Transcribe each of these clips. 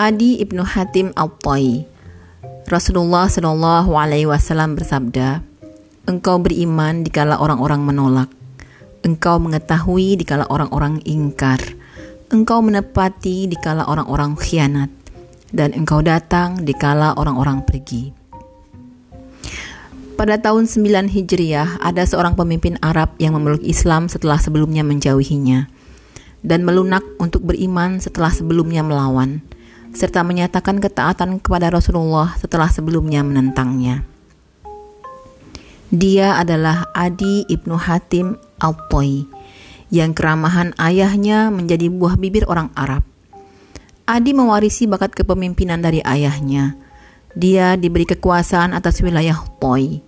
Adi ibnu Hatim al -Tay. Rasulullah Shallallahu Alaihi Wasallam bersabda, Engkau beriman dikala orang-orang menolak, engkau mengetahui dikala orang-orang ingkar, engkau menepati dikala orang-orang khianat, dan engkau datang dikala orang-orang pergi. Pada tahun 9 Hijriah, ada seorang pemimpin Arab yang memeluk Islam setelah sebelumnya menjauhinya, dan melunak untuk beriman setelah sebelumnya melawan serta menyatakan ketaatan kepada Rasulullah setelah sebelumnya menentangnya. Dia adalah Adi ibnu Hatim al -Toy, yang keramahan ayahnya menjadi buah bibir orang Arab. Adi mewarisi bakat kepemimpinan dari ayahnya. Dia diberi kekuasaan atas wilayah Toy.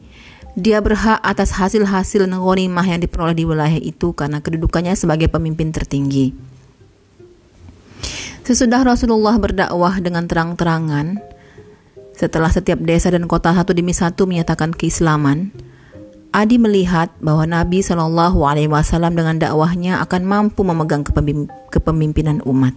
Dia berhak atas hasil-hasil mah yang diperoleh di wilayah itu karena kedudukannya sebagai pemimpin tertinggi. Sesudah Rasulullah berdakwah dengan terang-terangan, setelah setiap desa dan kota satu demi satu menyatakan keislaman, Adi melihat bahwa Nabi Shallallahu Alaihi Wasallam dengan dakwahnya akan mampu memegang kepemimpinan umat.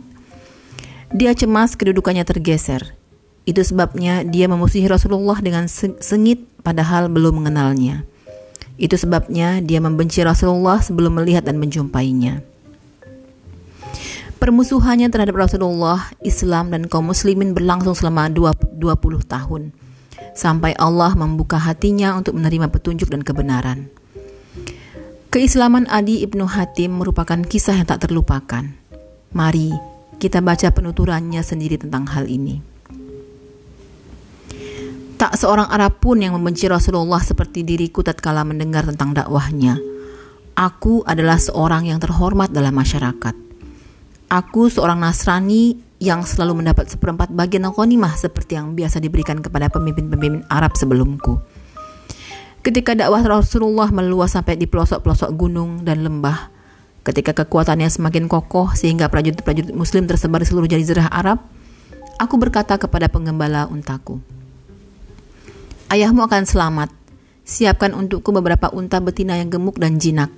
Dia cemas kedudukannya tergeser. Itu sebabnya dia memusuhi Rasulullah dengan sengit padahal belum mengenalnya. Itu sebabnya dia membenci Rasulullah sebelum melihat dan menjumpainya. Permusuhannya terhadap Rasulullah, Islam, dan kaum muslimin berlangsung selama 20 tahun, sampai Allah membuka hatinya untuk menerima petunjuk dan kebenaran. Keislaman Adi Ibnu Hatim merupakan kisah yang tak terlupakan. Mari kita baca penuturannya sendiri tentang hal ini. Tak seorang Arab pun yang membenci Rasulullah seperti diriku tatkala mendengar tentang dakwahnya. Aku adalah seorang yang terhormat dalam masyarakat. Aku seorang Nasrani yang selalu mendapat seperempat bagian ghanimah seperti yang biasa diberikan kepada pemimpin-pemimpin Arab sebelumku. Ketika dakwah Rasulullah meluas sampai di pelosok-pelosok gunung dan lembah, ketika kekuatannya semakin kokoh sehingga prajurit-prajurit muslim tersebar di seluruh jazirah Arab, aku berkata kepada penggembala untaku, Ayahmu akan selamat. Siapkan untukku beberapa unta betina yang gemuk dan jinak.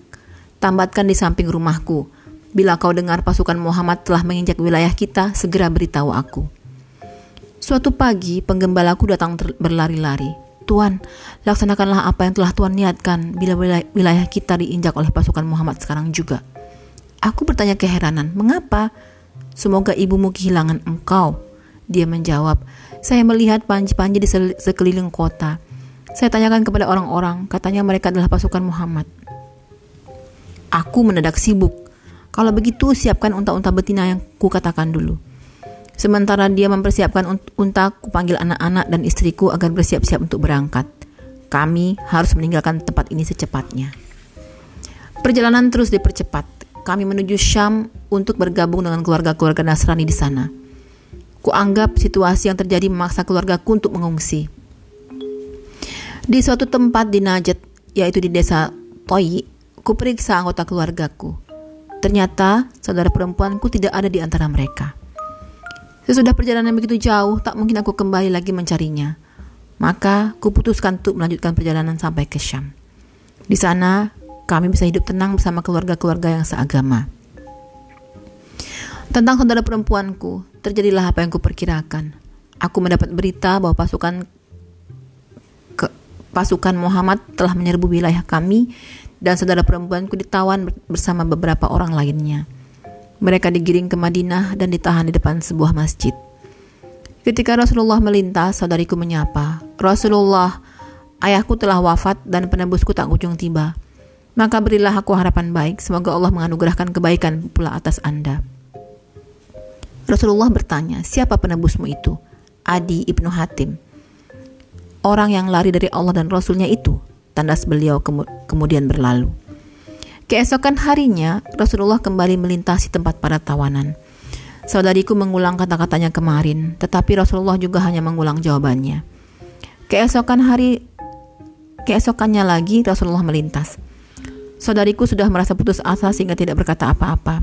Tambatkan di samping rumahku Bila kau dengar pasukan Muhammad telah menginjak wilayah kita, segera beritahu aku. Suatu pagi, penggembalaku datang berlari-lari. Tuan, laksanakanlah apa yang telah Tuan niatkan bila wilayah kita diinjak oleh pasukan Muhammad sekarang juga. Aku bertanya keheranan, mengapa? Semoga ibumu kehilangan engkau. Dia menjawab, saya melihat panji-panji di sekeliling kota. Saya tanyakan kepada orang-orang, katanya mereka adalah pasukan Muhammad. Aku mendadak sibuk kalau begitu, siapkan unta-unta betina yang kukatakan dulu. Sementara dia mempersiapkan unta, kupanggil anak-anak dan istriku agar bersiap-siap untuk berangkat. Kami harus meninggalkan tempat ini secepatnya. Perjalanan terus dipercepat. Kami menuju Syam untuk bergabung dengan keluarga-keluarga Nasrani di sana. Kuanggap situasi yang terjadi memaksa keluargaku untuk mengungsi. Di suatu tempat di Najd, yaitu di desa Toyi, kuperiksa anggota keluargaku. Ternyata saudara perempuanku tidak ada di antara mereka. Sesudah perjalanan begitu jauh, tak mungkin aku kembali lagi mencarinya. Maka kuputuskan untuk melanjutkan perjalanan sampai ke Syam. Di sana, kami bisa hidup tenang bersama keluarga-keluarga yang seagama. Tentang saudara perempuanku, terjadilah apa yang kuperkirakan. Aku mendapat berita bahwa pasukan ke, pasukan Muhammad telah menyerbu wilayah kami dan saudara perempuanku ditawan bersama beberapa orang lainnya. Mereka digiring ke Madinah dan ditahan di depan sebuah masjid. Ketika Rasulullah melintas, saudariku menyapa, Rasulullah, ayahku telah wafat dan penebusku tak kunjung tiba. Maka berilah aku harapan baik, semoga Allah menganugerahkan kebaikan pula atas Anda. Rasulullah bertanya, siapa penebusmu itu? Adi ibnu Hatim. Orang yang lari dari Allah dan Rasulnya itu, Tandas beliau kemudian berlalu. Keesokan harinya, Rasulullah kembali melintasi tempat para tawanan. Saudariku mengulang kata-katanya kemarin, tetapi Rasulullah juga hanya mengulang jawabannya. Keesokan hari, keesokannya lagi Rasulullah melintas. Saudariku sudah merasa putus asa sehingga tidak berkata apa-apa.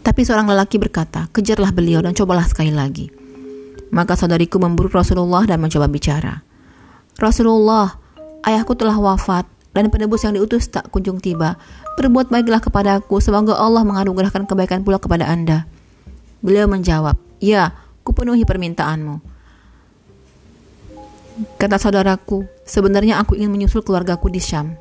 Tapi seorang lelaki berkata, kejarlah beliau dan cobalah sekali lagi. Maka saudariku memburu Rasulullah dan mencoba bicara. Rasulullah, Ayahku telah wafat dan penebus yang diutus tak kunjung tiba. Berbuat baiklah kepadaku, semoga Allah menganugerahkan kebaikan pula kepada Anda. Beliau menjawab, Ya, kupenuhi permintaanmu. Kata saudaraku, sebenarnya aku ingin menyusul keluargaku di Syam.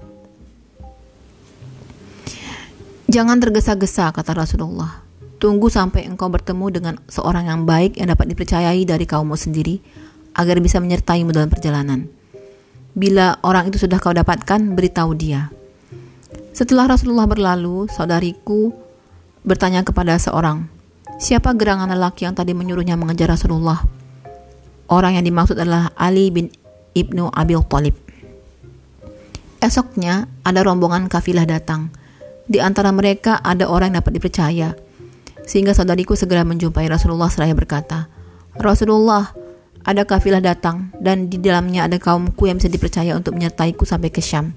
Jangan tergesa-gesa, kata Rasulullah. Tunggu sampai engkau bertemu dengan seorang yang baik yang dapat dipercayai dari kaummu sendiri, agar bisa menyertaimu dalam perjalanan. Bila orang itu sudah kau dapatkan, beritahu dia. Setelah Rasulullah berlalu, saudariku bertanya kepada seorang, siapa gerangan lelaki yang tadi menyuruhnya mengejar Rasulullah? Orang yang dimaksud adalah Ali bin Ibnu Abil Talib. Esoknya, ada rombongan kafilah datang. Di antara mereka ada orang yang dapat dipercaya, sehingga saudariku segera menjumpai Rasulullah seraya berkata, Rasulullah, ada kafilah datang dan di dalamnya ada kaumku yang bisa dipercaya untuk menyertaiku sampai ke Syam.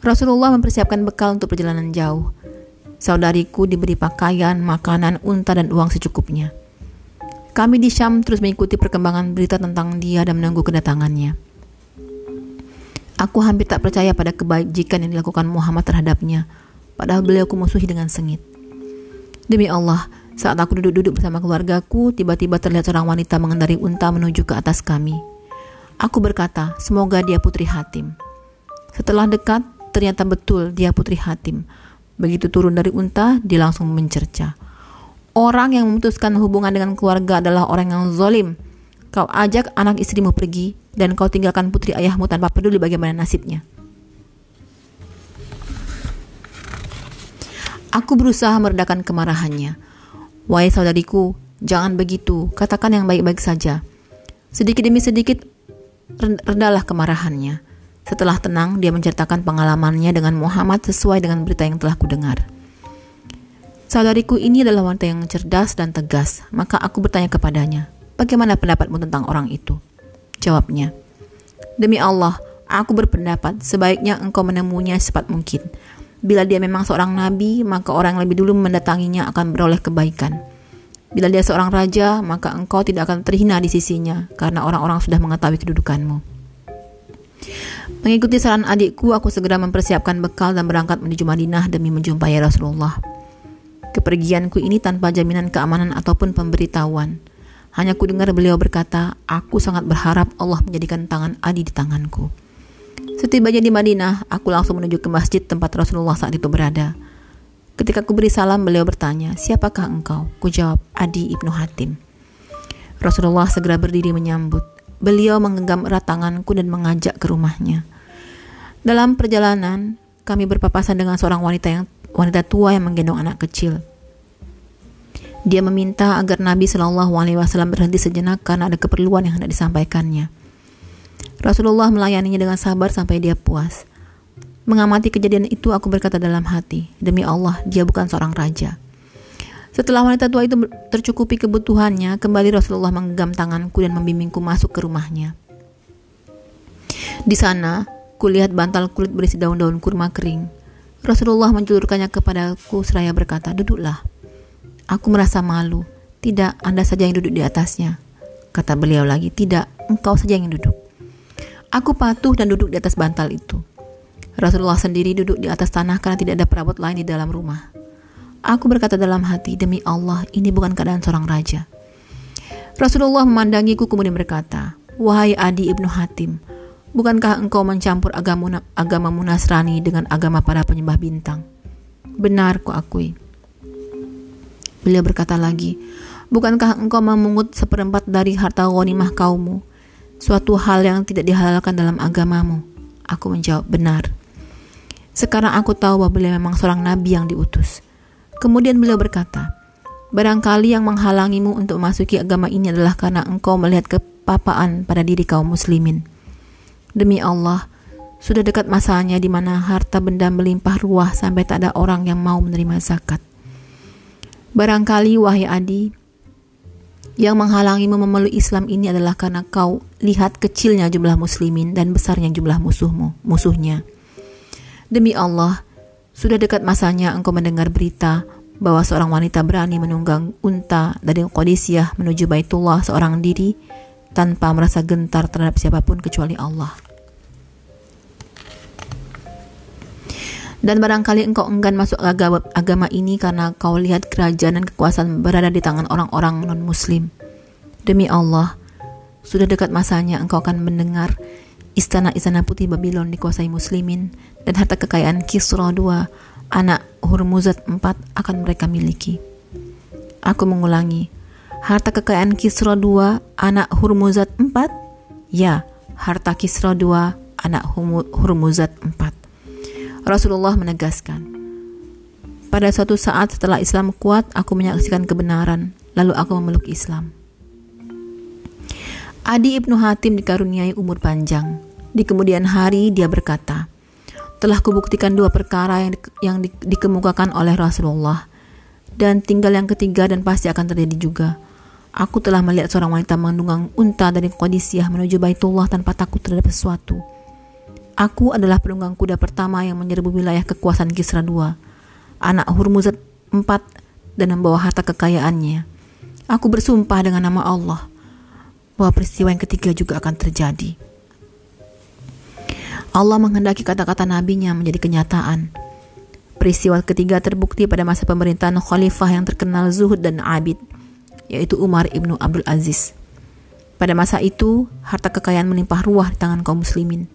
Rasulullah mempersiapkan bekal untuk perjalanan jauh. Saudariku diberi pakaian, makanan, unta, dan uang secukupnya. Kami di Syam terus mengikuti perkembangan berita tentang dia dan menunggu kedatangannya. Aku hampir tak percaya pada kebajikan yang dilakukan Muhammad terhadapnya, padahal beliau kumusuhi dengan sengit. Demi Allah, saat aku duduk-duduk bersama keluargaku, tiba-tiba terlihat seorang wanita mengendari unta menuju ke atas kami. Aku berkata, semoga dia putri Hatim. Setelah dekat, ternyata betul dia putri Hatim. Begitu turun dari unta, dia langsung mencerca. Orang yang memutuskan hubungan dengan keluarga adalah orang yang zolim. Kau ajak anak istrimu pergi, dan kau tinggalkan putri ayahmu tanpa peduli bagaimana nasibnya. Aku berusaha meredakan kemarahannya. Wahai saudariku, jangan begitu, katakan yang baik-baik saja. Sedikit demi sedikit, redalah kemarahannya. Setelah tenang, dia menceritakan pengalamannya dengan Muhammad sesuai dengan berita yang telah kudengar. Saudariku ini adalah wanita yang cerdas dan tegas, maka aku bertanya kepadanya, bagaimana pendapatmu tentang orang itu? Jawabnya, Demi Allah, aku berpendapat sebaiknya engkau menemunya secepat mungkin. Bila dia memang seorang nabi, maka orang yang lebih dulu mendatanginya akan beroleh kebaikan. Bila dia seorang raja, maka engkau tidak akan terhina di sisinya, karena orang-orang sudah mengetahui kedudukanmu. Mengikuti saran adikku, aku segera mempersiapkan bekal dan berangkat menuju Madinah demi menjumpai Rasulullah. Kepergianku ini tanpa jaminan keamanan ataupun pemberitahuan. Hanya ku dengar beliau berkata, aku sangat berharap Allah menjadikan tangan Adi di tanganku. Setibanya di Madinah, aku langsung menuju ke masjid tempat Rasulullah saat itu berada. Ketika aku beri salam, beliau bertanya, siapakah engkau? Ku jawab, Adi Ibnu Hatim. Rasulullah segera berdiri menyambut. Beliau menggenggam erat tanganku dan mengajak ke rumahnya. Dalam perjalanan, kami berpapasan dengan seorang wanita yang wanita tua yang menggendong anak kecil. Dia meminta agar Nabi Shallallahu Alaihi Wasallam berhenti sejenak karena ada keperluan yang hendak disampaikannya. Rasulullah melayaninya dengan sabar sampai dia puas. Mengamati kejadian itu, aku berkata dalam hati, "Demi Allah, dia bukan seorang raja." Setelah wanita tua itu tercukupi kebutuhannya, kembali Rasulullah menggenggam tanganku dan membimbingku masuk ke rumahnya. Di sana, kulihat bantal kulit berisi daun-daun kurma kering. Rasulullah menjulurkannya kepadaku seraya berkata, "Duduklah." Aku merasa malu. "Tidak, Anda saja yang duduk di atasnya." Kata beliau lagi, "Tidak, engkau saja yang duduk." Aku patuh dan duduk di atas bantal itu. Rasulullah sendiri duduk di atas tanah karena tidak ada perabot lain di dalam rumah. Aku berkata dalam hati, demi Allah, ini bukan keadaan seorang raja. Rasulullah memandangiku kemudian berkata, Wahai Adi ibnu Hatim, bukankah engkau mencampur agama, agama Nasrani dengan agama para penyembah bintang? Benar, ku akui. Beliau berkata lagi, bukankah engkau memungut seperempat dari harta ghanimah kaummu suatu hal yang tidak dihalalkan dalam agamamu? Aku menjawab, benar. Sekarang aku tahu bahwa beliau memang seorang nabi yang diutus. Kemudian beliau berkata, Barangkali yang menghalangimu untuk memasuki agama ini adalah karena engkau melihat kepapaan pada diri kaum muslimin. Demi Allah, sudah dekat masanya di mana harta benda melimpah ruah sampai tak ada orang yang mau menerima zakat. Barangkali, wahai Adi, yang menghalangimu memeluk Islam ini adalah karena kau lihat kecilnya jumlah muslimin dan besarnya jumlah musuhmu, musuhnya. Demi Allah, sudah dekat masanya engkau mendengar berita bahwa seorang wanita berani menunggang unta dari Qadisiyah menuju Baitullah seorang diri tanpa merasa gentar terhadap siapa pun kecuali Allah. Dan barangkali engkau enggan masuk agama, agama ini karena kau lihat kerajaan dan kekuasaan berada di tangan orang-orang non-muslim. Demi Allah, sudah dekat masanya engkau akan mendengar istana-istana putih Babylon dikuasai muslimin dan harta kekayaan Kisra II, anak Hurmuzat IV akan mereka miliki. Aku mengulangi, harta kekayaan Kisra II, anak Hurmuzat IV? Ya, harta Kisra II, anak Hurmuzat IV. Rasulullah menegaskan, pada suatu saat setelah Islam kuat, aku menyaksikan kebenaran, lalu aku memeluk Islam. Adi Ibnu Hatim dikaruniai umur panjang. Di kemudian hari dia berkata, telah kubuktikan dua perkara yang, di, yang di, dikemukakan oleh Rasulullah dan tinggal yang ketiga dan pasti akan terjadi juga. Aku telah melihat seorang wanita menunggang unta dari Qadisiyah menuju Baitullah tanpa takut terhadap sesuatu. Aku adalah penunggang kuda pertama yang menyerbu wilayah kekuasaan Kisra II, anak Hurmuzat IV, dan membawa harta kekayaannya. Aku bersumpah dengan nama Allah bahwa peristiwa yang ketiga juga akan terjadi. Allah menghendaki kata-kata nabinya menjadi kenyataan. Peristiwa ketiga terbukti pada masa pemerintahan khalifah yang terkenal zuhud dan abid, yaitu Umar ibnu Abdul Aziz. Pada masa itu, harta kekayaan melimpah ruah di tangan kaum muslimin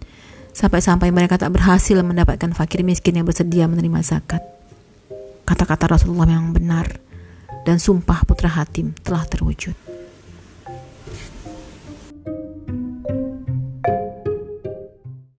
sampai-sampai mereka tak berhasil mendapatkan fakir miskin yang bersedia menerima zakat. Kata-kata Rasulullah yang benar dan sumpah putra Hatim telah terwujud.